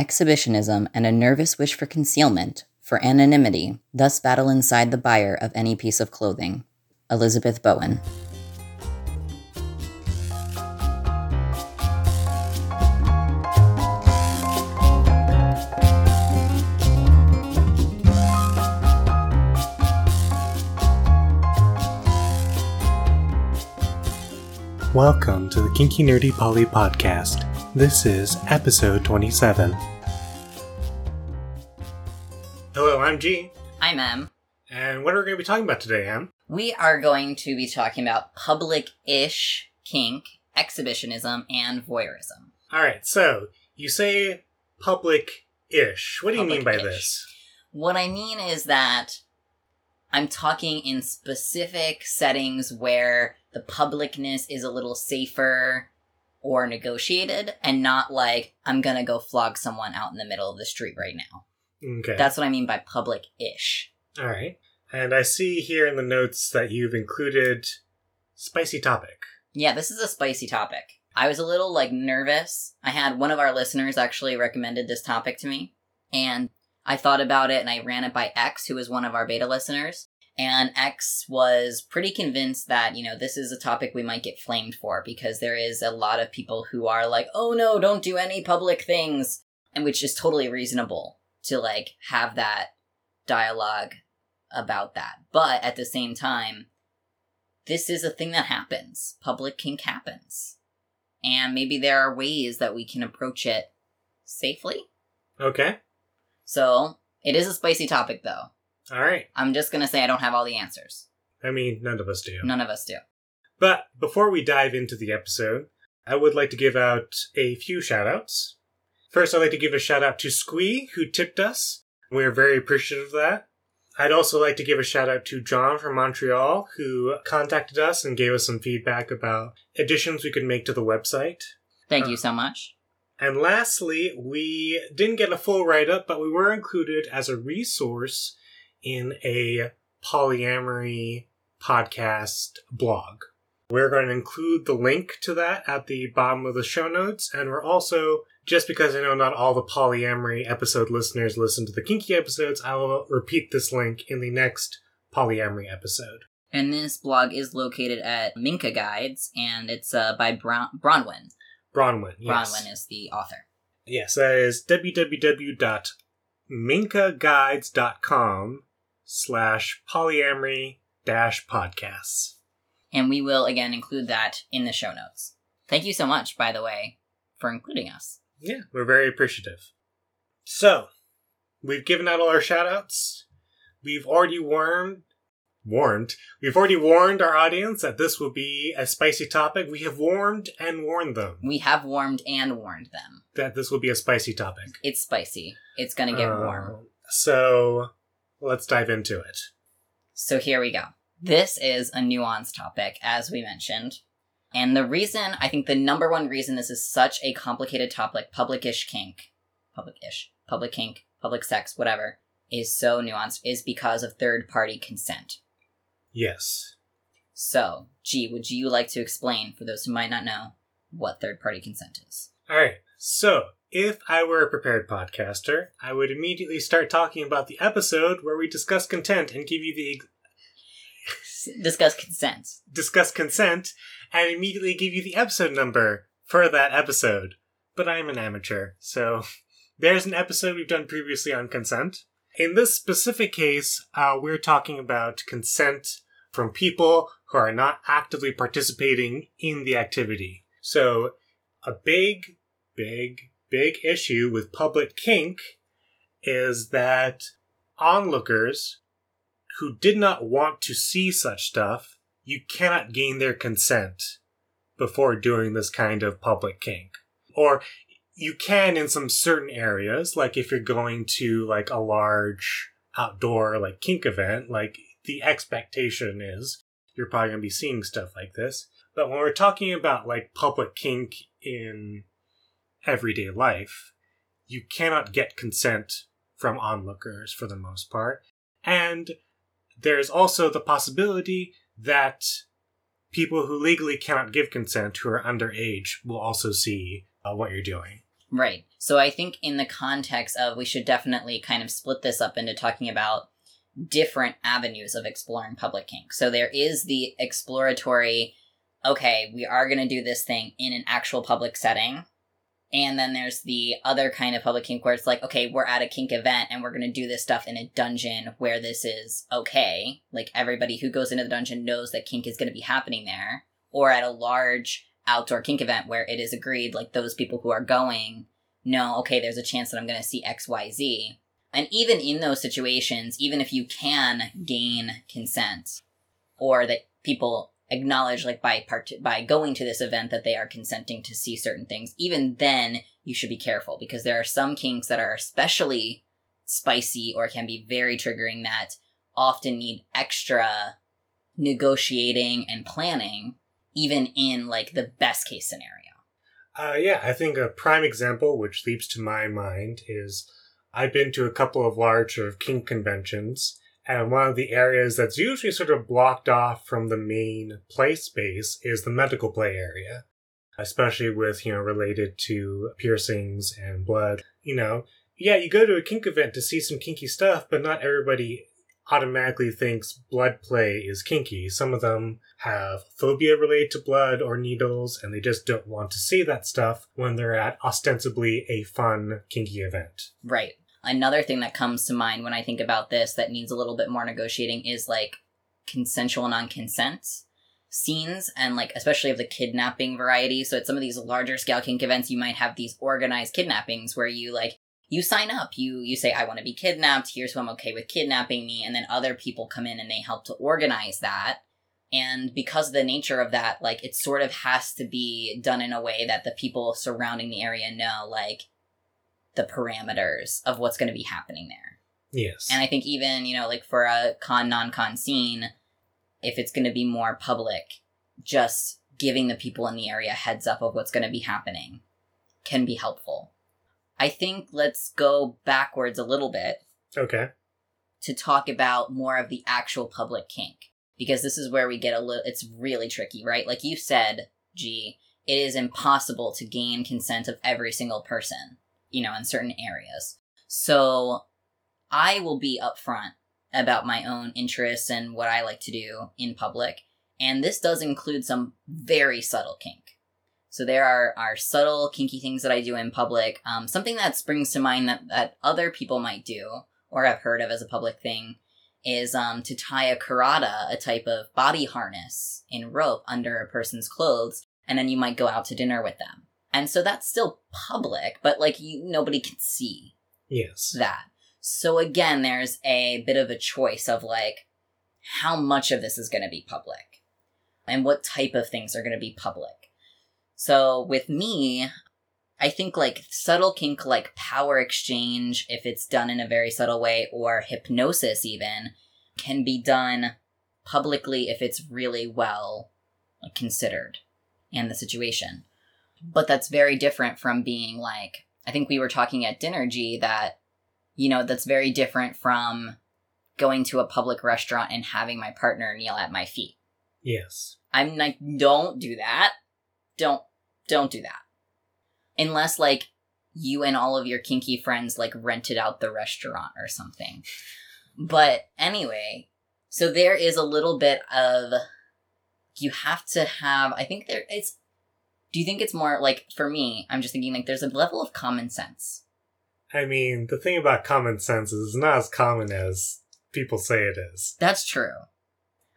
exhibitionism, and a nervous wish for concealment, for anonymity, thus battle inside the buyer of any piece of clothing. Elizabeth Bowen. Welcome to the Kinky Nerdy Polly Podcast. This is episode 27. I'm G. I'm Em. And what are we going to be talking about today, Em? We are going to be talking about public ish kink, exhibitionism, and voyeurism. Alright, so you say public ish. What do you mean by this? What I mean is that I'm talking in specific settings where the publicness is a little safer or negotiated and not like I'm gonna go flog someone out in the middle of the street right now. Okay. That's what I mean by public ish. Alright. And I see here in the notes that you've included spicy topic. Yeah, this is a spicy topic. I was a little like nervous. I had one of our listeners actually recommended this topic to me, and I thought about it and I ran it by X, who was one of our beta listeners. And X was pretty convinced that, you know, this is a topic we might get flamed for because there is a lot of people who are like, oh no, don't do any public things. And which is totally reasonable to like have that dialogue about that. But at the same time, this is a thing that happens. Public kink happens. And maybe there are ways that we can approach it safely. Okay. So, it is a spicy topic though. Alright. I'm just gonna say I don't have all the answers. I mean, none of us do. None of us do. But before we dive into the episode, I would like to give out a few shoutouts. First, I'd like to give a shout out to Squee, who tipped us. We are very appreciative of that. I'd also like to give a shout out to John from Montreal, who contacted us and gave us some feedback about additions we could make to the website. Thank Uh, you so much. And lastly, we didn't get a full write up, but we were included as a resource in a polyamory podcast blog. We're going to include the link to that at the bottom of the show notes, and we're also, just because I know not all the polyamory episode listeners listen to the kinky episodes, I will repeat this link in the next polyamory episode. And this blog is located at Minka Guides, and it's uh, by Brown- Bronwyn. Bronwyn, yes. Bronwyn is the author. Yes, that is www.minkaguides.com slash polyamory dash podcasts. And we will again include that in the show notes. Thank you so much, by the way, for including us. Yeah, we're very appreciative. So, we've given out all our shout outs. We've already warned, warned, we've already warned our audience that this will be a spicy topic. We have warned and warned them We have warned and warned them. that this will be a spicy topic. It's spicy. It's gonna get Uh, warm. So, let's dive into it. So here we go. This is a nuanced topic, as we mentioned. And the reason, I think the number one reason this is such a complicated topic, public-ish kink, public-ish, public kink, public sex, whatever, is so nuanced, is because of third-party consent. Yes. So, G, would you like to explain, for those who might not know, what third-party consent is? All right. So, if I were a prepared podcaster, I would immediately start talking about the episode where we discuss content and give you the ex- Discuss consent. discuss consent and immediately give you the episode number for that episode. But I'm an amateur, so there's an episode we've done previously on consent. In this specific case, uh, we're talking about consent from people who are not actively participating in the activity. So, a big, big, big issue with public kink is that onlookers who did not want to see such stuff, you cannot gain their consent before doing this kind of public kink. Or you can in some certain areas, like if you're going to like a large outdoor like kink event, like the expectation is you're probably going to be seeing stuff like this. But when we're talking about like public kink in everyday life, you cannot get consent from onlookers for the most part. And there's also the possibility that people who legally cannot give consent, who are underage, will also see uh, what you're doing. Right. So I think in the context of we should definitely kind of split this up into talking about different avenues of exploring public kink. So there is the exploratory, okay, we are going to do this thing in an actual public setting. And then there's the other kind of public kink where it's like, okay, we're at a kink event and we're going to do this stuff in a dungeon where this is okay. Like everybody who goes into the dungeon knows that kink is going to be happening there. Or at a large outdoor kink event where it is agreed, like those people who are going know, okay, there's a chance that I'm going to see XYZ. And even in those situations, even if you can gain consent or that people acknowledge like by part by going to this event that they are consenting to see certain things, even then you should be careful because there are some kinks that are especially spicy or can be very triggering that often need extra negotiating and planning even in like the best case scenario. Uh, yeah, I think a prime example which leaps to my mind is I've been to a couple of large sort of kink conventions, and one of the areas that's usually sort of blocked off from the main play space is the medical play area, especially with, you know, related to piercings and blood. You know, yeah, you go to a kink event to see some kinky stuff, but not everybody automatically thinks blood play is kinky. Some of them have phobia related to blood or needles, and they just don't want to see that stuff when they're at ostensibly a fun, kinky event. Right. Another thing that comes to mind when I think about this that needs a little bit more negotiating is like consensual non consent scenes and like especially of the kidnapping variety. So at some of these larger scale kink events, you might have these organized kidnappings where you like you sign up. You you say i want to be kidnapped. Here's who i'm okay with kidnapping me. And then other people come in and they help to organize that. And because of the nature of that like it sort of has to be done in a way that the people surrounding the area know like the parameters of what's going to be happening there Yes. and i think even you know like for a con non-con scene if it's going to be more public just giving the people in the area heads up of what's going to be happening can be helpful I think let's go backwards a little bit okay. to talk about more of the actual public kink because this is where we get a little it's really tricky, right? Like you said, G, it is impossible to gain consent of every single person, you know, in certain areas. So I will be upfront about my own interests and what I like to do in public, and this does include some very subtle kink. So there are, are subtle, kinky things that I do in public. Um, something that springs to mind that, that other people might do or have heard of as a public thing is um, to tie a karada, a type of body harness in rope under a person's clothes, and then you might go out to dinner with them. And so that's still public, but like you, nobody can see Yes. that. So again, there's a bit of a choice of like how much of this is going to be public and what type of things are going to be public. So with me, I think like subtle kink like power exchange, if it's done in a very subtle way, or hypnosis even, can be done publicly if it's really well considered and the situation. But that's very different from being like, I think we were talking at dinner, G, that, you know, that's very different from going to a public restaurant and having my partner kneel at my feet. Yes. I'm like, don't do that. Don't don't do that. Unless like you and all of your kinky friends like rented out the restaurant or something. But anyway, so there is a little bit of you have to have I think there it's do you think it's more like for me, I'm just thinking like there's a level of common sense. I mean, the thing about common sense is it's not as common as people say it is. That's true.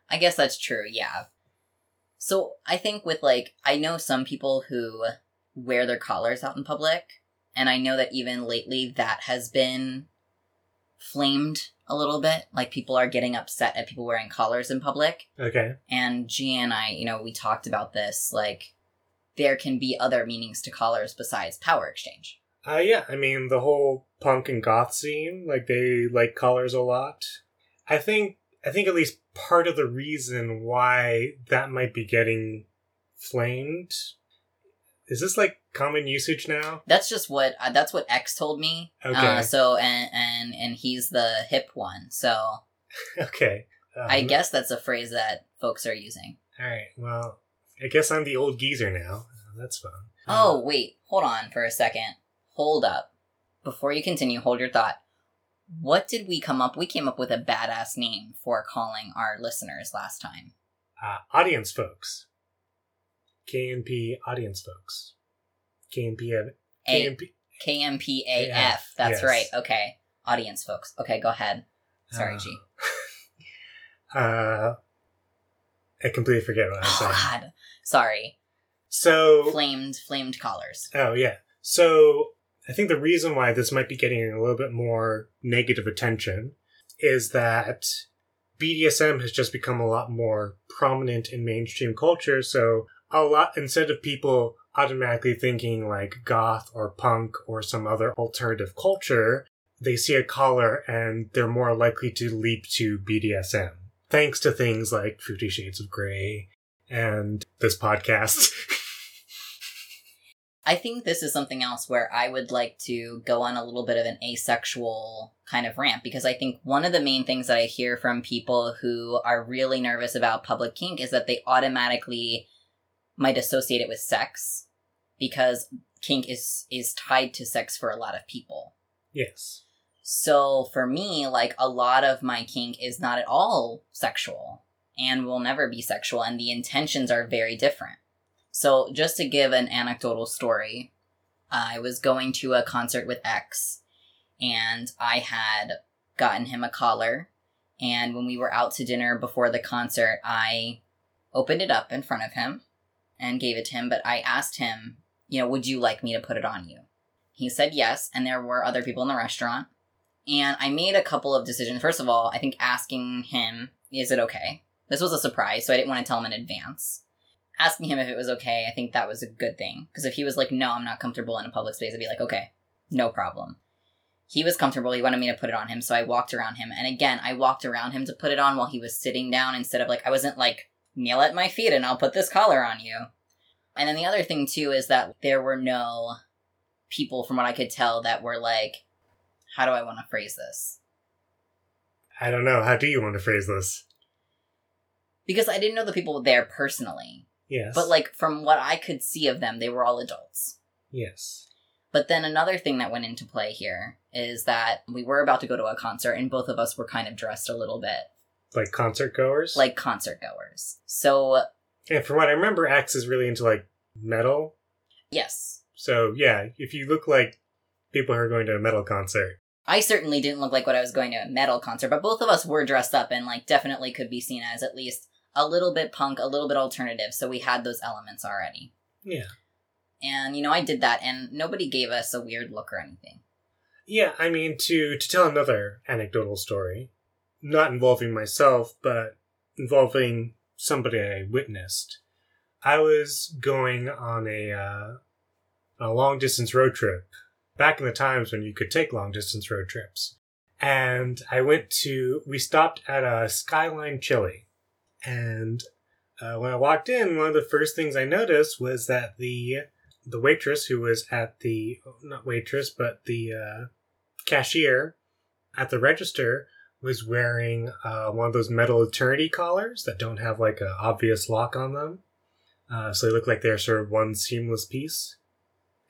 I guess that's true, yeah. So I think with like I know some people who wear their collars out in public, and I know that even lately that has been flamed a little bit. Like people are getting upset at people wearing collars in public. Okay. And G and I, you know, we talked about this. Like there can be other meanings to collars besides power exchange. Uh, yeah, I mean, the whole punk and goth scene, like, they like colors a lot. I think, I think at least part of the reason why that might be getting flamed is this like common usage now? That's just what uh, that's what X told me. Okay. Uh, so and and and he's the hip one. So okay. Um, I guess that's a phrase that folks are using. All right. Well, I guess I'm the old geezer now. That's fun. Oh, wait. Hold on for a second. hold up. Before you continue, hold your thought. What did we come up? We came up with a badass name for calling our listeners last time. Uh, audience folks. KNP audience folks. KNP. A- KNP. KNPAF. AF, That's yes. right. Okay. Audience folks. Okay, go ahead. Sorry, uh, G. Uh, I completely forget what I was Oh, saying. God. Sorry. So, Flamed, flamed collars. oh yeah. So I think the reason why this might be getting a little bit more negative attention is that BDSM has just become a lot more prominent in mainstream culture. So a lot instead of people automatically thinking like goth or punk or some other alternative culture, they see a collar and they're more likely to leap to BDSM. Thanks to things like Fifty Shades of Grey and this podcast. I think this is something else where I would like to go on a little bit of an asexual kind of rant because I think one of the main things that I hear from people who are really nervous about public kink is that they automatically might associate it with sex because kink is is tied to sex for a lot of people. yes. So for me, like a lot of my kink is not at all sexual and will never be sexual, and the intentions are very different. So just to give an anecdotal story, I was going to a concert with X, and I had gotten him a collar. And when we were out to dinner before the concert, I opened it up in front of him and gave it to him. But I asked him, you know, would you like me to put it on you? He said yes, and there were other people in the restaurant. And I made a couple of decisions. First of all, I think asking him, is it okay? This was a surprise, so I didn't want to tell him in advance. Asking him if it was okay, I think that was a good thing. Because if he was like, no, I'm not comfortable in a public space, I'd be like, okay, no problem. He was comfortable, he wanted me to put it on him, so I walked around him. And again, I walked around him to put it on while he was sitting down instead of like, I wasn't like, kneel at my feet and I'll put this collar on you. And then the other thing too is that there were no people, from what I could tell, that were like, how do I want to phrase this? I don't know. How do you want to phrase this? Because I didn't know the people there personally. Yes. But like from what I could see of them, they were all adults. yes. But then another thing that went into play here is that we were about to go to a concert and both of us were kind of dressed a little bit Like concert goers? like concert goers. So, And from what I remember, X is really into like metal. yes. So yeah, if you look like people who are going to a metal concert, I certainly didn't look like what I was going to a metal concert, but both of us were dressed up and like definitely could be seen as at least a little bit punk, a little bit alternative. So we had those elements already. yeah. And you know, I did that and nobody gave us a weird look or anything. Yeah, I mean to to tell another anecdotal story, not involving myself, but involving somebody I witnessed. I was going on a uh, a long distance road trip back in the times when you could take long distance road trips, and I went to we stopped at a Skyline Chili, and uh, when I walked in, one of the first things I noticed was that the the waitress who was at the not waitress but the uh, cashier at the register was wearing uh, one of those metal eternity collars that don't have like a obvious lock on them. Uh, so they look like they're sort of one seamless piece.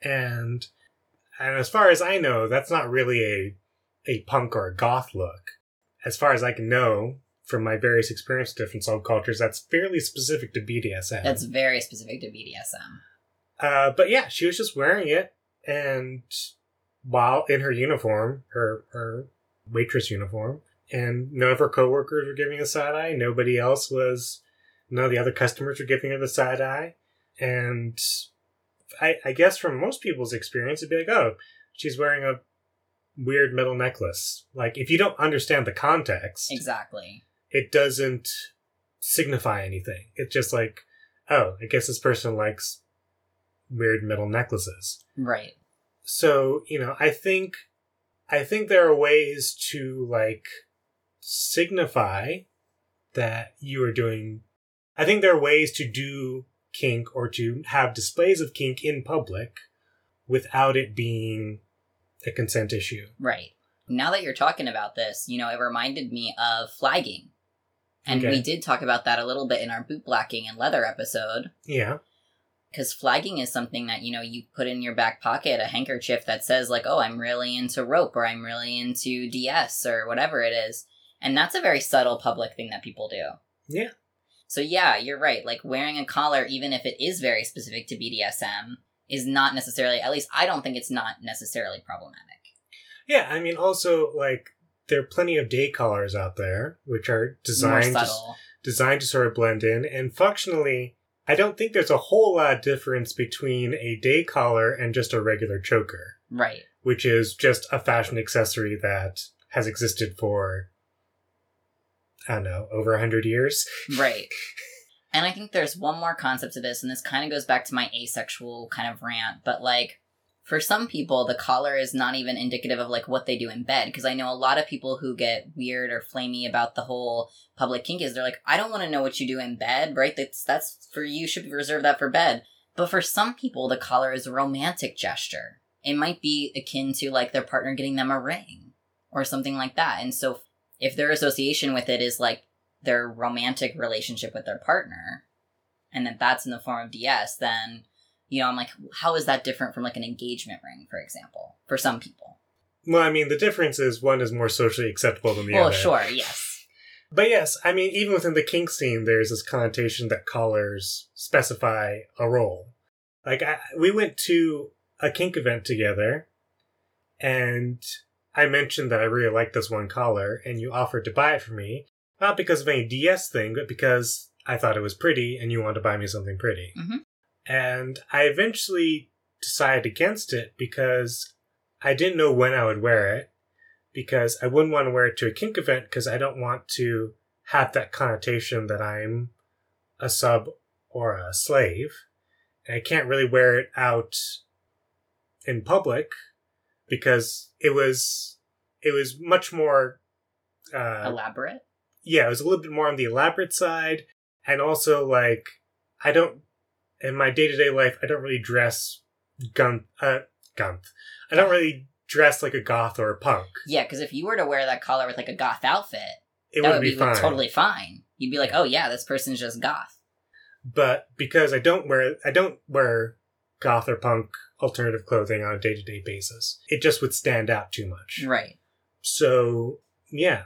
And and as far as i know that's not really a a punk or a goth look. As far as i can know from my various experience with different subcultures that's fairly specific to bdsm That's very specific to BDSM. uh, but yeah, she was just wearing it, and while in her uniform, her her waitress uniform, and none of her coworkers were giving a side eye. Nobody else was. None of the other customers were giving her the side eye, and I, I guess from most people's experience, it'd be like, oh, she's wearing a weird metal necklace. Like if you don't understand the context, Exactly. It doesn't signify anything. It's just like, oh, I guess this person likes weird metal necklaces. Right. So, you know, I think I think there are ways to like signify that you are doing I think there are ways to do kink or to have displays of kink in public without it being a consent issue. Right. Now that you're talking about this, you know, it reminded me of flagging. And Okay. we did talk about that a little bit in our boot blacking and leather episode. Yeah. because flagging is something that you know you put in your back pocket a handkerchief that says like oh i'm really into rope or i'm really into ds or whatever it is and that's a very subtle public thing that people do Yeah. so yeah you're right like wearing a collar even if it is very specific to bdsm is not necessarily at least i don't think it's not necessarily problematic Yeah, I mean, also like there are plenty of day collars out there which are designed to, designed to sort of blend in, and functionally, I don't think there's a whole lot of difference between a day collar and just a regular choker, right which is just a fashion accessory that has existed for I don't know over a hundred years. Right. And I think there's one more concept to this, and this kind of goes back to my asexual kind of rant, but like, for some people, the collar is not even indicative of like what they do in bed. Because I know a lot of people who get weird or flamey about the whole public kink is they're like, I don't want to know what you do in bed, right? That's that's for you should reserve that for bed. But for some people, the collar is a romantic gesture. It might be akin to like their partner getting them a ring or something like that. And so if their association with it is like their romantic relationship with their partner and that that's in the form of DS, then you know, I'm like, how is that different from like an engagement ring, for example, for some people? Well, I mean, the difference is one is more socially acceptable than the well, other. Well, sure, yes. But yes, I mean, even within the kink scene, there's this connotation that collars specify a role. Like, I, we went to a kink event together, and I mentioned that I really liked this one collar, and you offered to buy it for me, not because of any DS thing, but because I thought it was pretty, and you wanted to buy me something pretty. Mhm. And I eventually decided against it because I didn't know when I would wear it because I wouldn't want to wear it to a kink event because I don't want to have that connotation that I'm a sub or a slave. And I can't really wear it out in public because it was it was much more uh, Elaborate? yeah, it was a little bit more on the elaborate side, and also like I don't in my day to day life I don't really dress gun uh gunth. I don't really dress like a goth or a punk. Yeah, because if you were to wear that collar with like a goth outfit, It that would be be fine. totally fine. You'd be like, oh yeah, this person's just goth. But because I don't wear I don't wear goth or punk alternative clothing on a day to day basis, it just would stand out too much. Right. So yeah,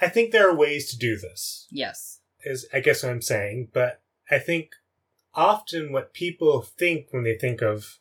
I think there are ways to do this. Yes. is I guess what I'm saying, but I think often what people think when they think of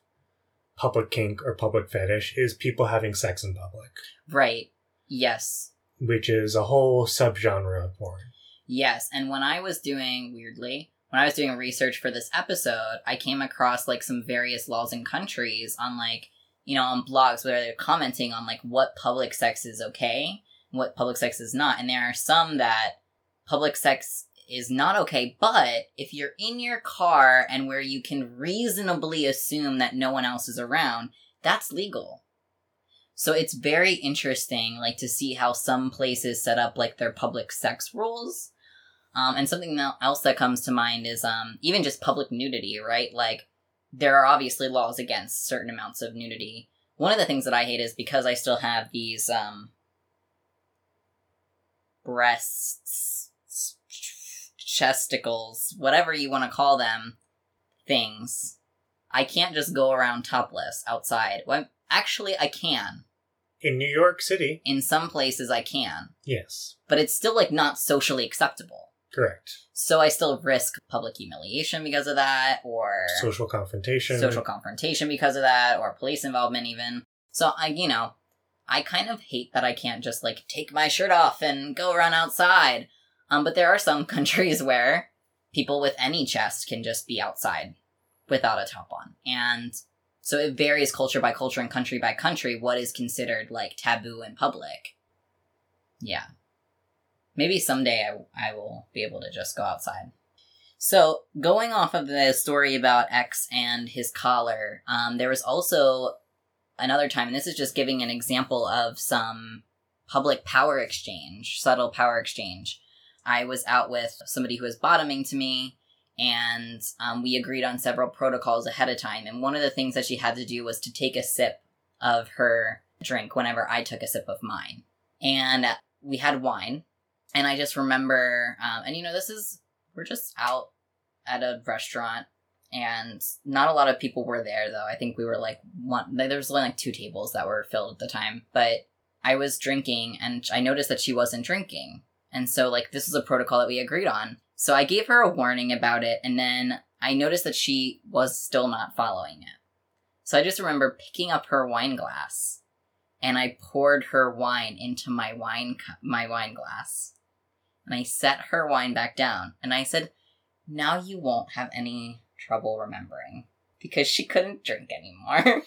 public kink or public fetish is people having sex in public, Right. Yes. which is a whole subgenre of porn. Yes, and when I was doing weirdly, when I was doing research for this episode, I came across like some various laws in countries on like, you know, on blogs where they're commenting on like what public sex is okay, and what public sex is not. And there are some that public sex is not okay, but if you're in your car and where you can reasonably assume that no one else is around, that's legal. So it's very interesting, like to see how some places set up like their public sex rules. Um, and something else that comes to mind is um, even just public nudity, right? Like there are obviously laws against certain amounts of nudity. One of the things that I hate is because I still have these um, breasts, chesticles, whatever you want to call them, things. I can't just go around topless outside. Well, actually, I can. In New York City, In some places, I can, yes, but it's still like not socially acceptable. correct. So I still risk public humiliation because of that, or Social confrontation. social confrontation because of that, or police involvement even. So I, you know, I kind of hate that I can't just like take my shirt off and go run outside. Um, but there are some countries where people with any chest can just be outside without a top on, and so it varies culture by culture and country by country what is considered like taboo in public. Yeah. Maybe someday I, I will be able to just go outside. So, going off of the story about X and his collar, um, there was also another time, and this is just giving an example of some public power exchange, subtle power exchange. I was out with somebody who was bottoming to me, and um, we agreed on several protocols ahead of time. And one of the things that she had to do was to take a sip of her drink whenever I took a sip of mine. And we had wine, and I just remember, um, and you know, this is, we're just out at a restaurant and not a lot of people were there though. I think we were like one. There was only like two tables that were filled at the time, but I was drinking, and I noticed that she wasn't drinking, and so like this was a protocol that we agreed on. So I gave her a warning about it, and then I noticed that she was still not following it. So I just remember picking up her wine glass, and I poured her wine into my wine cu- my wine glass, and I set her wine back down, and I said, "Now you won't have any trouble remembering because she couldn't drink anymore."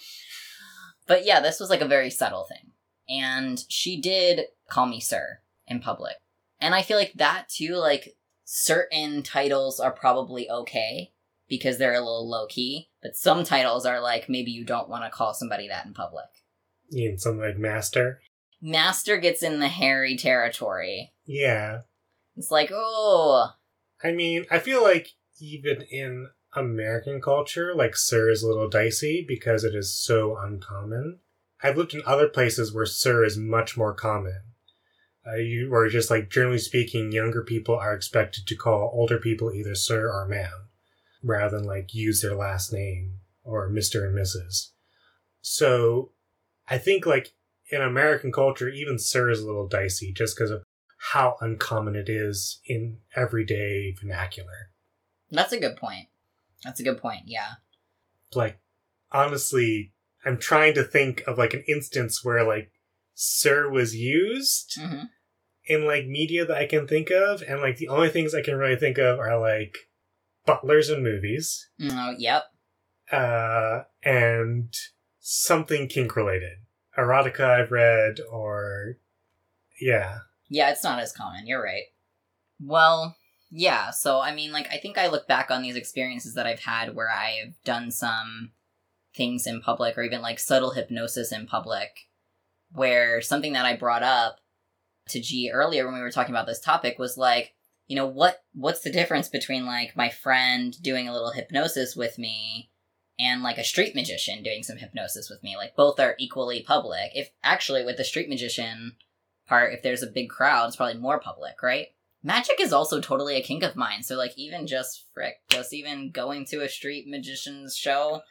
but yeah, this was like a very subtle thing, and she did call me sir in public, and I feel like that too, like certain titles are probably okay because they're a little low key, but some titles are like maybe you don't want to call somebody that in public. You mean something like Master? Master gets in the hairy territory. Yeah. It's like, oh, I mean, I feel like even in American culture, like Sir is a little dicey because it is so uncommon. I've lived in other places where Sir is much more common. Uh, you, or just like generally speaking, younger people are expected to call older people either Sir or Ma'am, rather than like use their last name or Mister and Mrs. So, I think like in American culture, even Sir is a little dicey just because of how uncommon it is in everyday vernacular. that's a good point. That's a good point. Yeah. Like, honestly, I'm trying to think of like an instance where like Sir was used hmm in like media that I can think of, and like the only things I can really think of are like butlers in movies, Oh, yep. uh, and something kink related. Erotica I've read, or yeah. Yeah, it's not as common. You're right. Well, yeah. So, I mean, like, I think I look back on these experiences that I've had where I've done some things in public or even like subtle hypnosis in public, where something that I brought up to G earlier when we were talking about this topic was like, you know, what what's the difference between like my friend doing a little hypnosis with me and like a street magician doing some hypnosis with me? Like both are equally public. If actually with the street magician part, if there's a big crowd, it's probably more public, right? Magic is also totally a kink of mine. So like even just frick, just even going to a street magician's show,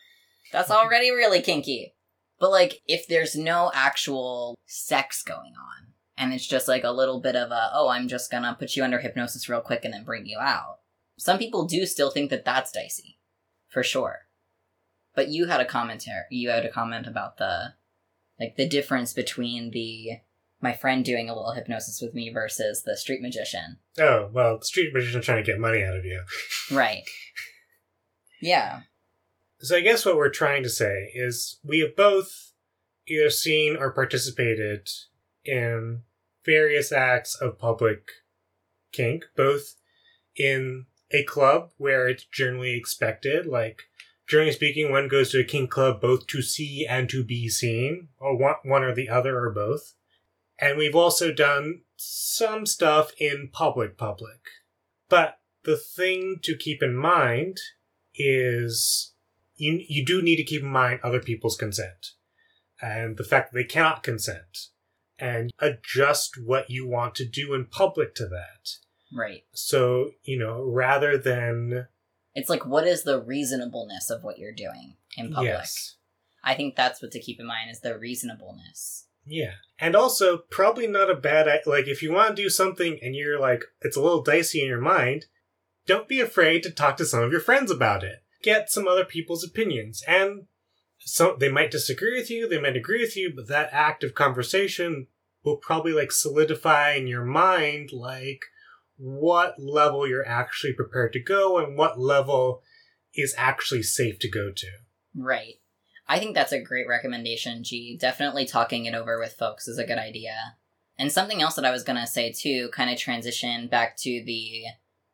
that's already really kinky. But like if there's no actual sex going on and it's just like a little bit of a oh, I'm just going to put you under hypnosis real quick and then bring you out. Some people do still think that that's dicey. For sure. But you had a commentary, you had a comment about the like the difference between the my friend doing a little hypnosis with me versus the street magician. Oh well, the street magician trying to get money out of you. Right. Yeah. So I guess what we're trying to say is we have both either seen or participated in various acts of public kink, both in a club where it's generally expected, like generally speaking, one goes to a kink club both to see and to be seen, or one, one or the other or both. And we've also done some stuff in public public. But the thing to keep in mind is you you do need to keep in mind other people's consent and the fact that they cannot consent and adjust what you want to do in public to that. Right. So, you know, rather than It's like what is the reasonableness of what you're doing in public? yes. I think that's what to keep in mind is the reasonableness. Yeah. And also probably not a bad like if you want to do something and you're like it's a little dicey in your mind, don't be afraid to talk to some of your friends about it. Get some other people's opinions and so they might disagree with you, they might agree with you, but that act of conversation will probably like solidify in your mind like what level you're actually prepared to go and what level is actually safe to go to. Right. I think that's a great recommendation, G. Definitely talking it over with folks is a good idea. And something else that I was going to say too, kind of transition back to the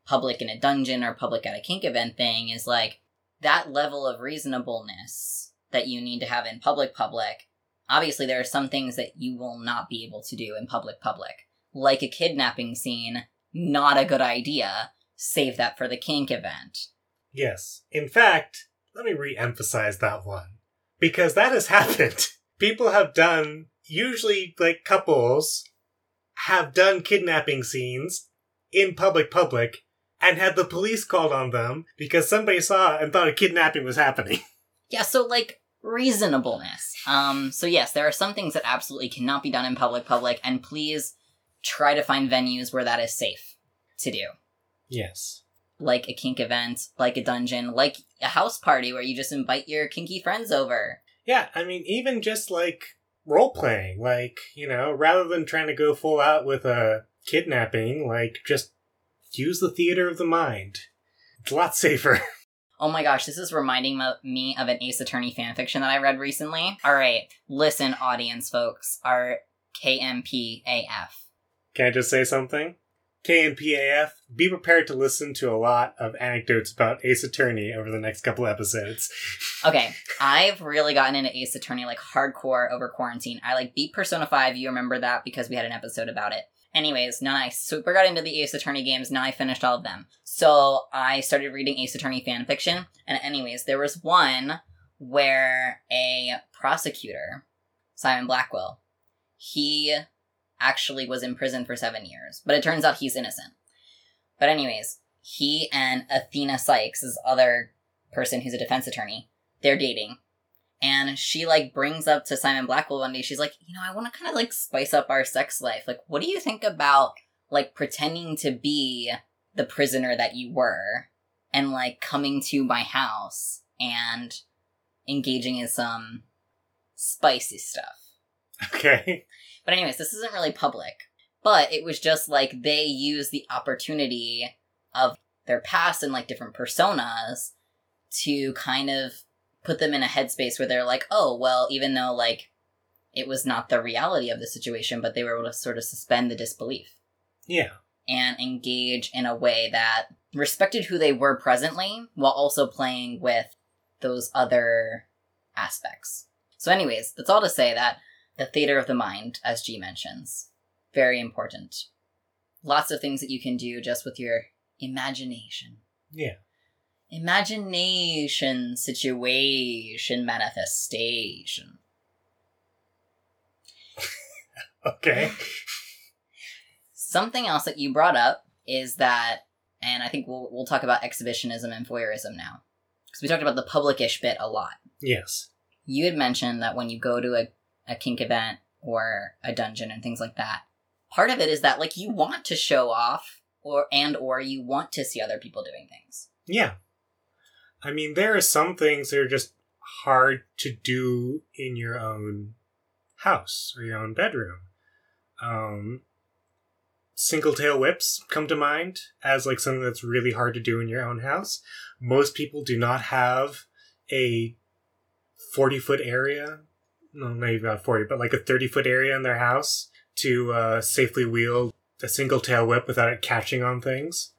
public in a dungeon or public at a kink event thing is like that level of reasonableness that you need to have in public public. Obviously, there are some things that you will not be able to do in public public, like a kidnapping scene. Not a good idea. Save that for the kink event. Yes. In fact, let me re emphasize that one. Because that has happened. People have done, usually like couples, have done kidnapping scenes in public public and had the police called on them because somebody saw and thought a kidnapping was happening. Yeah, so like reasonableness. Um, so yes, there are some things that absolutely cannot be done in public public, and please try to find venues where that is safe to do. Yes. Like a kink event, like a dungeon, like a house party where you just invite your kinky friends over. Yeah, I mean, even just like role playing, like, you know, rather than trying to go full out with a kidnapping, like, just use the theater of the mind. It's a lot safer. Oh my gosh, this is reminding me of an Ace Attorney fanfiction that I read recently. All right, listen, audience folks, our KNPAF. Can I just say something? KNPAF, be prepared to listen to a lot of anecdotes about Ace Attorney over the next couple episodes. Okay, I've really gotten into Ace Attorney like hardcore over quarantine. I like beat Persona 5, you remember that because we had an episode about it. Anyways, now I super got into the Ace Attorney games. Now I finished all of them. So I started reading Ace Attorney fan fiction. And, anyways, there was one where a prosecutor, Simon Blackquill, he actually was in prison for seven years. But it turns out he's innocent. But, anyways, he and Athena Cykes, his other person who's a defense attorney, they're dating and she like brings up to Simon Blackquill one day, she's like, you know, I want to kind of like spice up our sex life. Like, what do you think about like pretending to be the prisoner that you were and like coming to my house and engaging in some spicy stuff? Okay. But, anyways, this isn't really public, but it was just like they use the opportunity of their past and like different personas to kind of put them in a headspace where they're like, oh, well, even though like it was not the reality of the situation, but they were able to sort of suspend the disbelief. Yeah. And engage in a way that respected who they were presently while also playing with those other aspects. So, anyways, that's all to say that the theater of the mind, as G mentions, very important. Lots of things that you can do just with your imagination. Yeah imagination situation manifestation. okay. Something else that you brought up is that, and I think we'll we'll talk about exhibitionism and voyeurism now, because we talked about the publicish bit a lot. Yes. You had mentioned that when you go to a, a kink event or a dungeon and things like that, part of it is that like you want to show off or and or you want to see other people doing things. Yeah. I mean, there are some things that are just hard to do in your own house or your own bedroom. Um, single tail whips come to mind as like something that's really hard to do in your own house. Most people do not have a 40 foot area, no, maybe not 40, but like a 30 foot area in their house to uh, safely wield a single tail whip without it catching on things.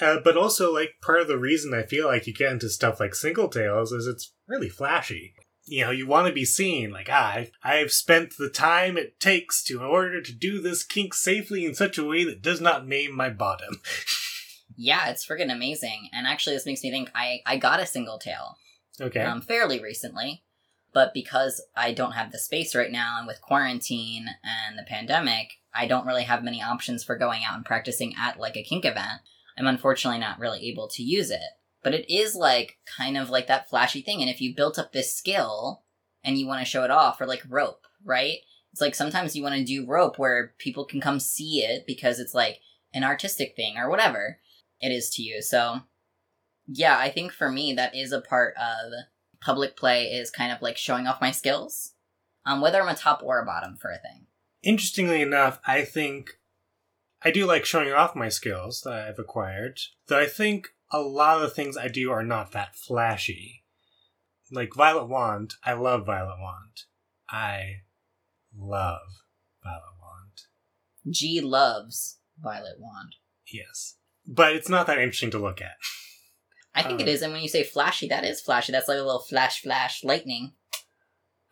Uh, but also, like, part of the reason I feel like you get into stuff like Single Tails is it's really flashy. You know, you want to be seen, like, ah, I've, I've spent the time it takes to in order to do this kink safely in such a way that does not maim my bottom. yeah, it's friggin' amazing. And actually, this makes me think I, I got a single tail. Okay. Um, fairly recently. But because I don't have the space right now, and with quarantine and the pandemic, I don't really have many options for going out and practicing at like a kink event. I'm unfortunately not really able to use it. But it is like kind of like that flashy thing. And if you built up this skill and you want to show it off, or like rope, right? It's like sometimes you want to do rope where people can come see it because it's like an artistic thing or whatever it is to you. So, yeah, I think for me, that is a part of public play is kind of like showing off my skills, um, whether I'm a top or a bottom for a thing. Interestingly enough, I think I do like showing off my skills that I've acquired, though I think a lot of the things I do are not that flashy. Like Violet Wand, I love Violet Wand. I love Violet Wand. G loves Violet Wand. Yes. But it's not that interesting to look at. I think um, it is, and when you say flashy, that is flashy. That's like a little flash, flash, lightning.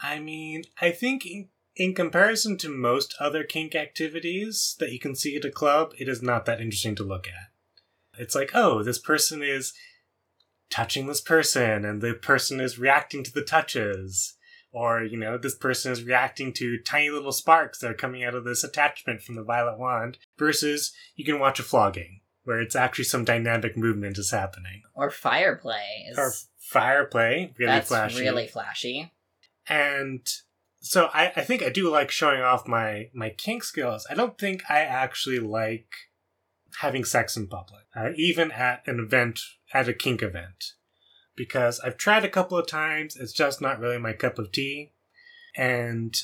I mean, I think in comparison to most other kink activities that you can see at a club, it is not that interesting to look at. It's like, oh, this person is touching this person, and the person is reacting to the touches. Or, you know, this person is reacting to tiny little sparks that are coming out of this attachment from the violet wand, versus you can watch a flogging, where it's actually some dynamic movement is happening. Or fire play is Or fire play, really that's flashy. really flashy. and so I, I think I do like showing off my my kink skills. I don't think I actually like having sex in public, uh, even at an event at a kink event, because I've tried a couple of times. It's just not really my cup of tea, and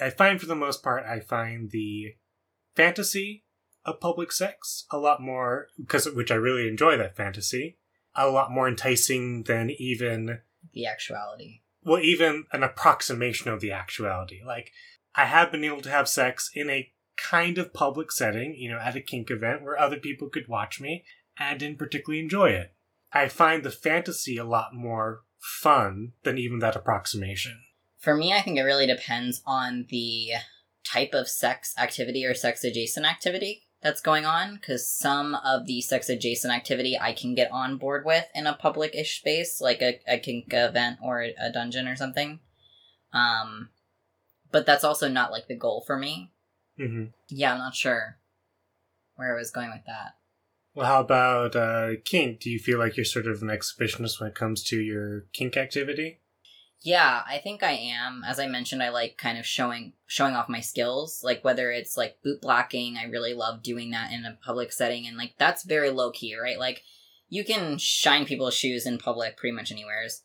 I find for the most part I find the fantasy of public sex a lot more because which I really enjoy that fantasy a lot more enticing than even The actuality. Well, even an approximation of the actuality. Like, I have been able to have sex in a kind of public setting, you know, at a kink event where other people could watch me, and didn't particularly enjoy it. I find the fantasy a lot more fun than even that approximation. For me, I think it really depends on the type of sex activity or sex adjacent activity that's going on, because some of the sex adjacent activity I can get on board with in a public ish space, like a, a kink event or a dungeon or something. Um, but that's also not like the goal for me. hmm Yeah, I'm not sure where I was going with that. Well, how about uh, kink? Do you feel like you're sort of an exhibitionist when it comes to your kink activity? Yeah, I think I am. As I mentioned, I like kind of showing showing off my skills. Like whether it's like boot blacking, I really love doing that in a public setting and like that's very low key, right? Like you can shine people's shoes in public pretty much anywheres.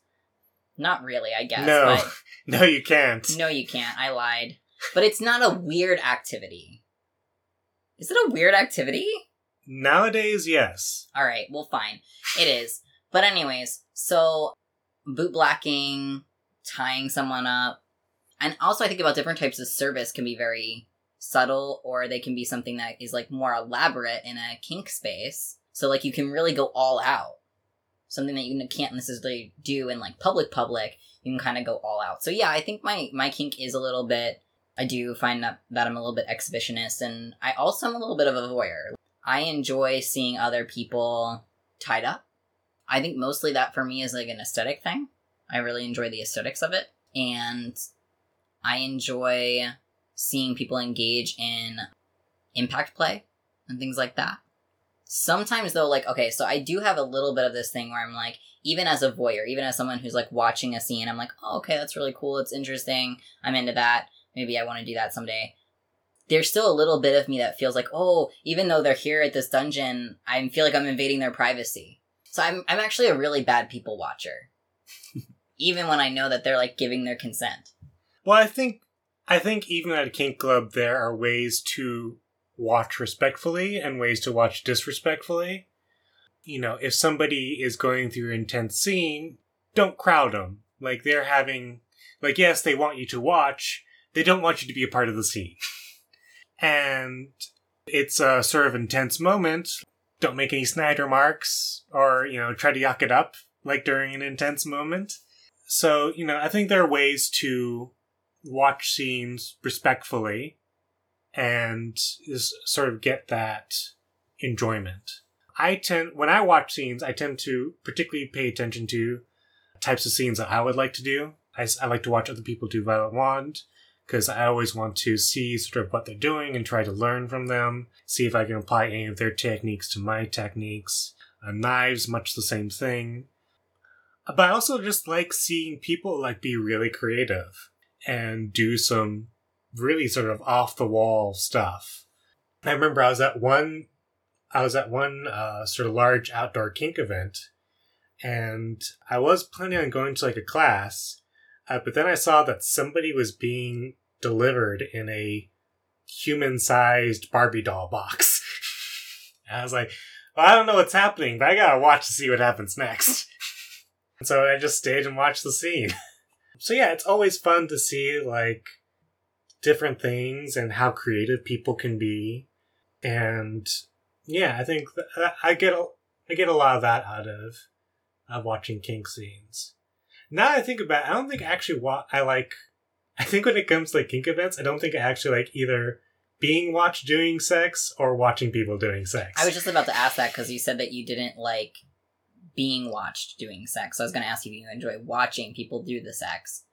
Not really, I guess. no, no, you can't. no you can't. I lied. But it's not a weird activity. Is it a weird activity? Nowadays, yes. All right, well, fine. It is. But, anyways, so boot blacking, tying someone up, and also I think about different types of service can be very subtle or they can be something that is like more elaborate in a kink space. So, like, you can really go all out. Something that you can't necessarily do in like public public, you can kind of go all out. So, yeah, I think my, my kink is a little bit. I do find that, that I'm a little bit exhibitionist, and I also am a little bit of a voyeur. I enjoy seeing other people tied up. I think mostly that for me is like an aesthetic thing. I really enjoy the aesthetics of it. And I enjoy seeing people engage in impact play and things like that. Sometimes though, like, okay, so I do have a little bit of this thing where I'm like, even as a voyeur, even as someone who's like watching a scene, I'm like, oh, okay, that's really cool. It's interesting. I'm into that. Maybe I want to do that someday there's still a little bit of me that feels like, oh, even though they're here at this dungeon, I feel like I'm invading their privacy. So I'm I'm actually a really bad people watcher. even when I know that they're like giving their consent. Well, I think I think even at a kink club there are ways to watch respectfully and ways to watch disrespectfully. You know, if somebody is going through an intense scene, don't crowd them. Like they're having, like yes, they want you to watch. They don't want you to be a part of the scene. and it's a sort of intense moment. Don't make any snide remarks or you know try to yuck it up like during an intense moment. So you know, I think there are ways to watch scenes respectfully and just sort of get that enjoyment. I tend, when I watch scenes, I tend to particularly pay attention to types of scenes that I would like to do. I, I like to watch other people do Violet Wand because I always want to see sort of what they're doing and try to learn from them, see if I can apply any of their techniques to my techniques. Uh, knives, much the same thing. But I also just like seeing people like be really creative and do some really sort of off the wall stuff. I remember I was at one, I was at one uh, sort of large outdoor kink event, and I was planning on going to like a class, uh, but then I saw that somebody was being delivered in a human-sized Barbie doll box. I was like, well, I don't know what's happening, but I gotta watch to see what happens next. And so I just stayed and watched the scene. so yeah, it's always fun to see like different things and how creative people can be. And yeah, I think I get a, I get a lot of that out of of watching kink scenes. Now I think about, it, I don't think I actually wa- I like. I think when it comes to like kink events, I don't think I actually like either being watched doing sex or watching people doing sex. I was just about to ask that because you said that you didn't like being watched doing sex. So I was going to ask you if you enjoy watching people do the sex.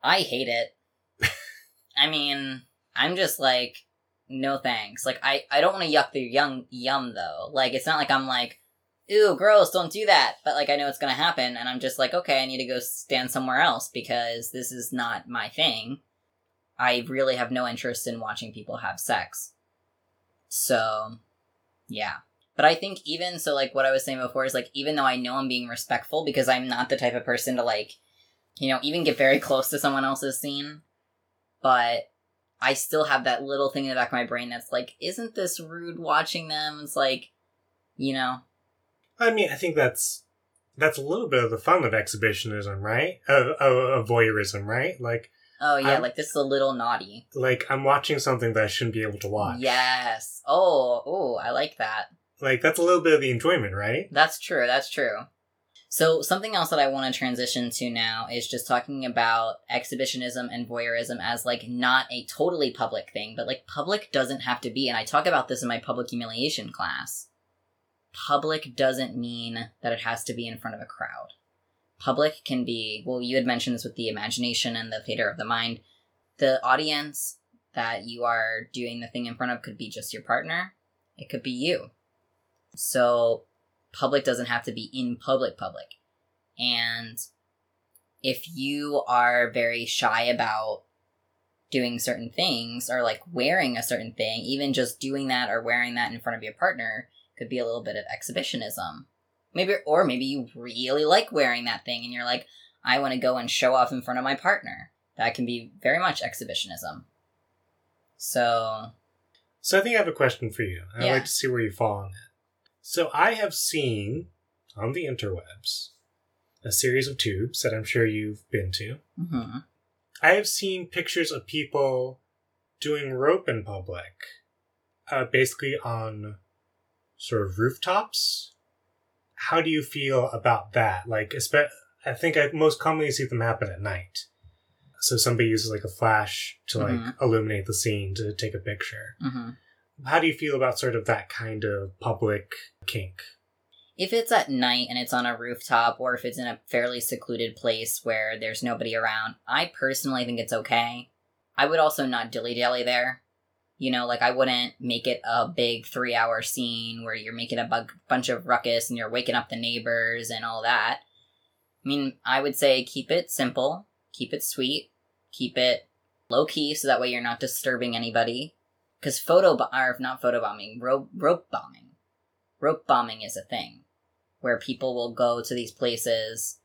I hate it. I mean, I'm just like, no thanks. Like I, I don't want to yuck their young yum though. Like it's not like I'm like, ew, gross, don't do that. But like I know it's gonna happen, and I'm just like, okay, I need to go stand somewhere else because this is not my thing. I really have no interest in watching people have sex. So, yeah. But I think even so, like what I was saying before is like even though I know I'm being respectful because I'm not the type of person to like, you know, even get very close to someone else's scene, but I still have that little thing in the back of my brain that's like, isn't this rude watching them? It's like, you know. I mean, I think that's that's a little bit of the fun of exhibitionism, right? Of, of, of voyeurism, right? Like, Oh yeah, I'm- like this is a little naughty. like I'm watching something that I shouldn't be able to watch. Yes. Oh, oh, I like that. Like that's a little bit of the enjoyment, right? That's true. That's true. So something else that I want to transition to now is just talking about exhibitionism and voyeurism as like not a totally public thing, but like public doesn't have to be. And I talk about this in my public humiliation class. Public doesn't mean that it has to be in front of a crowd. Public can be, well, you had mentioned this with the imagination and the theater of the mind. The audience that you are doing the thing in front of could be just your partner. It could be you. So public doesn't have to be in public public. And if you are very shy about doing certain things or like wearing a certain thing, even just doing that or wearing that in front of your partner could be a little bit of exhibitionism. Maybe or maybe you really like wearing that thing and you're like, I want to go and show off in front of my partner. That can be very much exhibitionism. So, So I think I have a question for you. I'd Yeah. like to see where you fall on it. So I have seen on the interwebs a series of tubes that I'm sure you've been to. mhm. I have seen pictures of people doing rope in public, uh, basically on sort of rooftops. How do you feel about that? Like, I think I most commonly see them happen at night. So somebody uses like a flash to like Mhm. illuminate the scene to take a picture. Mhm. How do you feel about sort of that kind of public kink? if it's at night and it's on a rooftop or if it's in a fairly secluded place where there's nobody around, I personally think it's okay. I would also not dilly dally there. You know, like I wouldn't make it a big three hour scene where you're making a bunch of ruckus and you're waking up the neighbors and all that. I mean, I would say keep it simple, keep it sweet, keep it low key so that way you're not disturbing anybody. Because photo, bo- or not photo bombing, rope, rope bombing. Rope bombing is a thing where people will go to these places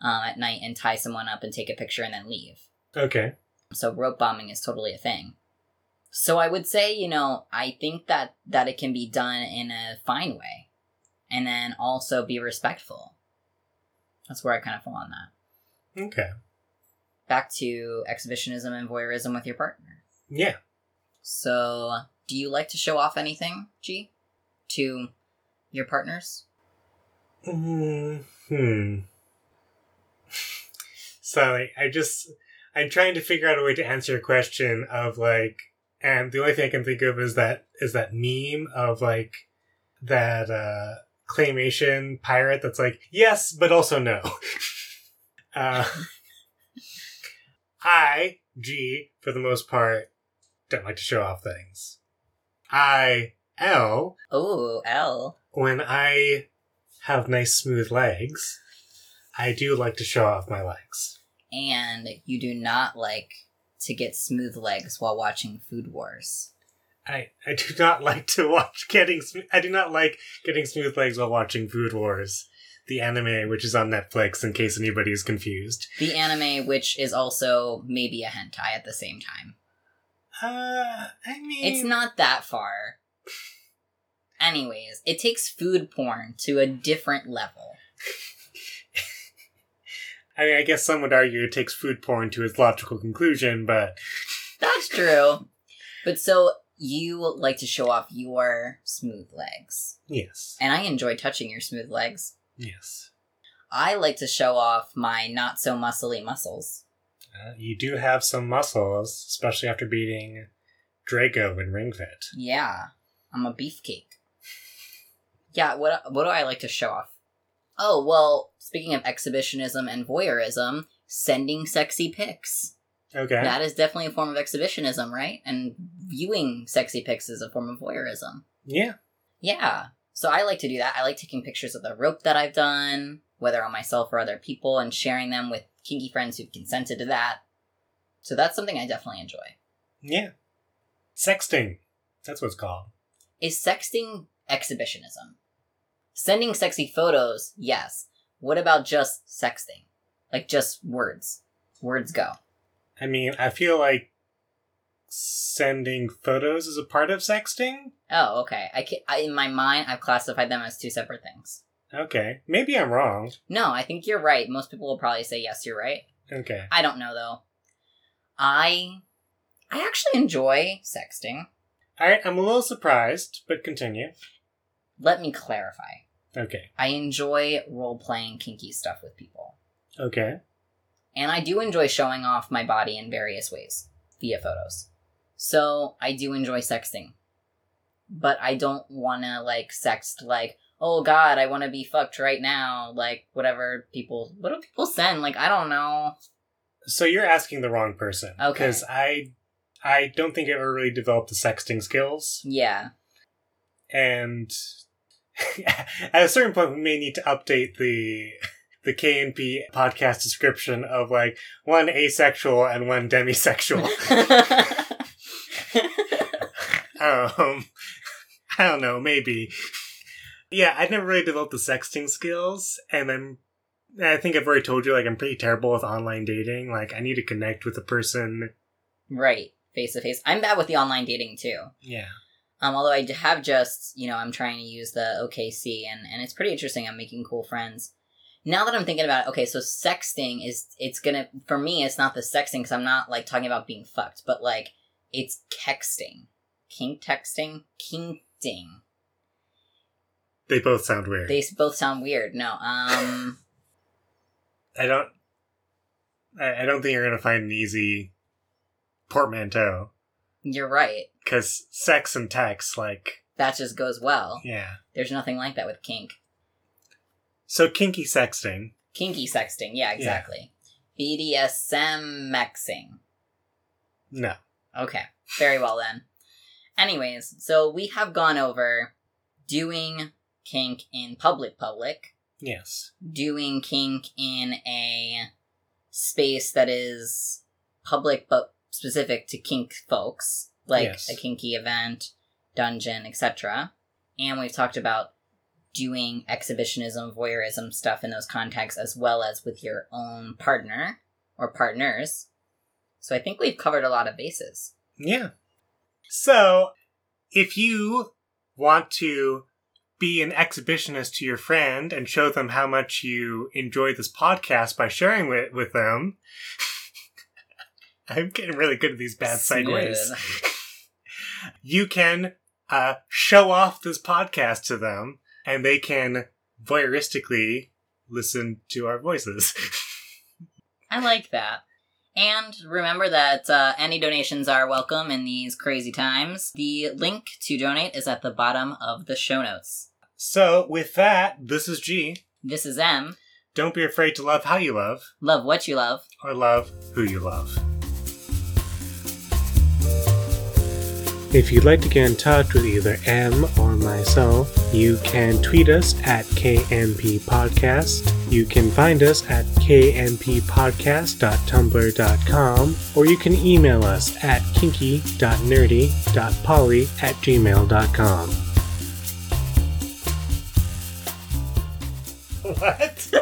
um, at night and tie someone up and take a picture and then leave. Okay. So rope bombing is totally a thing. So I would say, you know, I think that that it can be done in a fine way, and then also be respectful. That's where I kind of fall on that. Okay. Back to exhibitionism and voyeurism with your partner. Yeah. So, do you like to show off anything, G, to your partners? Mm, Hmm. So like, I just I'm trying to figure out a way to answer your question of like, and the only thing I can think of is that is that meme of like that uh claymation pirate that's like yes but also no. uh, I G for the most part don't like to show off things. I L Oh, L. when I have nice smooth legs, I do like to show off my legs. And you do not like to get smooth legs while watching Food Wars. I, I do not like to watch getting sm- I do not like getting smooth legs while watching Food Wars, the anime which is on Netflix in case anybody is confused. The anime, which is also maybe a hentai at the same time. Uh, I mean, It's not that far. Anyways, it takes food porn to a different level. I mean, I guess some would argue it takes food porn to its logical conclusion, but That's true. But so you like to show off your smooth legs. yes, And I enjoy touching your smooth legs. yes, I like to show off my not so muscly muscles. Uh, you do have some muscles, especially after beating Draco in Ring Fit. Yeah, I'm a beefcake. Yeah, what what do I like to show off? Oh, well, speaking of exhibitionism and voyeurism, sending sexy pics. Okay. That is definitely a form of exhibitionism, right? And viewing sexy pics is a form of voyeurism. Yeah. Yeah. So I like to do that. I like taking pictures of the rope that I've done, whether on myself or other people, and sharing them with kinky friends who've consented to that. So that's something I definitely enjoy. Yeah. Sexting. That's what it's called. Is sexting exhibitionism? Sending sexy photos, yes. What about just sexting? Like just words. Words go. I mean, I feel like sending photos is a part of sexting. Oh, okay. I, ca I in my mind, I've classified them as two separate things. Okay. Maybe I'm wrong. No, I think you're right. Most people will probably say yes, you're right. Okay. I don't know though. I I actually enjoy sexting. Alright, I'm a little surprised, but continue. Let me clarify. Okay. I enjoy role playing kinky stuff with people. Okay. And I do enjoy showing off my body in various ways via photos. So I do enjoy sexting. But I don't wanna like sext like, oh god, I wanna be fucked right now. Like whatever people what do people send? Like I don't know. So you're asking the wrong person. Okay. Because I I don't think I ever really developed the sexting skills. Yeah. And at a certain point we may need to update the the KNP podcast description of like one asexual and one demisexual. um I don't know, maybe. Yeah, I never really developed the sexting skills, and I'm I think I've already told you like I'm pretty terrible with online dating. Like I need to connect with a person. right. Face to face. I'm bad with the online dating too. Yeah. Um, although I have just, you know, I'm trying to use the OKC and, and it's pretty interesting. I'm making cool friends. Now that I'm thinking about it, okay, so sexting is, it's gonna, for me, it's not the sexting because I'm not like talking about being fucked, but like, it's texting. Kink texting? Kinkting. They both sound weird. They both sound weird. No, um, I don't I, I don't think you're gonna find an easy portmanteau. you're right. Because sex and text, like That just goes well. yeah. There's nothing like that with kink. So kinky sexting. Kinky sexting, yeah, exactly. BDSM mexing. No. Okay, very well then. Anyways, so we have gone over doing kink in public public, Yes. doing kink in a space that is public but specific to kink folks, like Yes. a kinky event, dungeon, etc. And we've talked about doing exhibitionism, voyeurism stuff in those contexts as well as with your own partner or partners. So I think we've covered a lot of bases. Yeah. So, if you want to be an exhibitionist to your friend and show them how much you enjoy this podcast by sharing it with them, I'm getting really good at these bad segues. You can uh, show off this podcast to them, and they can voyeuristically listen to our voices. I like that. And remember that uh, any donations are welcome in these crazy times. The link to donate is at the bottom of the show notes. So, with that, this is G. This is M. Don't be afraid to love how you love, Love what you love. or love who you love. If you'd like to get in touch with either M or myself, you can tweet us at KNP Podcast. You can find us at knppodcast.tumblr.com, or you can email us at kinky.nerdy.poly at gmail.com. What?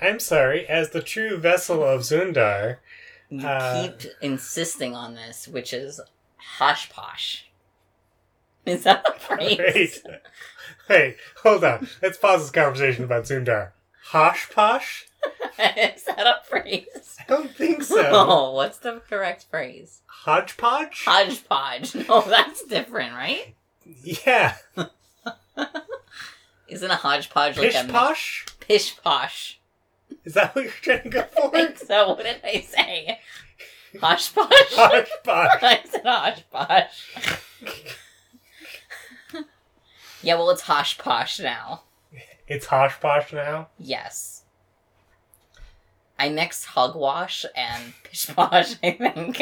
I'm sorry, as the true vessel of Zundar, You Uh, keep insisting on this, which is hosh posh. Is that a phrase? Wait. Wait, hold on. Let's pause this conversation about Zundar. Hosh posh? is that a phrase? I don't think so. Oh, what's the correct phrase? Hodgepodge? Hodgepodge. No, that's different, right? yeah. Isn't a hodgepodge like Pish a posh? pish posh? Is that what you're trying to go I for? think so. What did I say? Hodgepodge? Hodgepodge. I said hodgepodge. yeah, well, it's hosh posh now. It's hosh posh now? Yes. I mixed hogwash and pish posh, I think.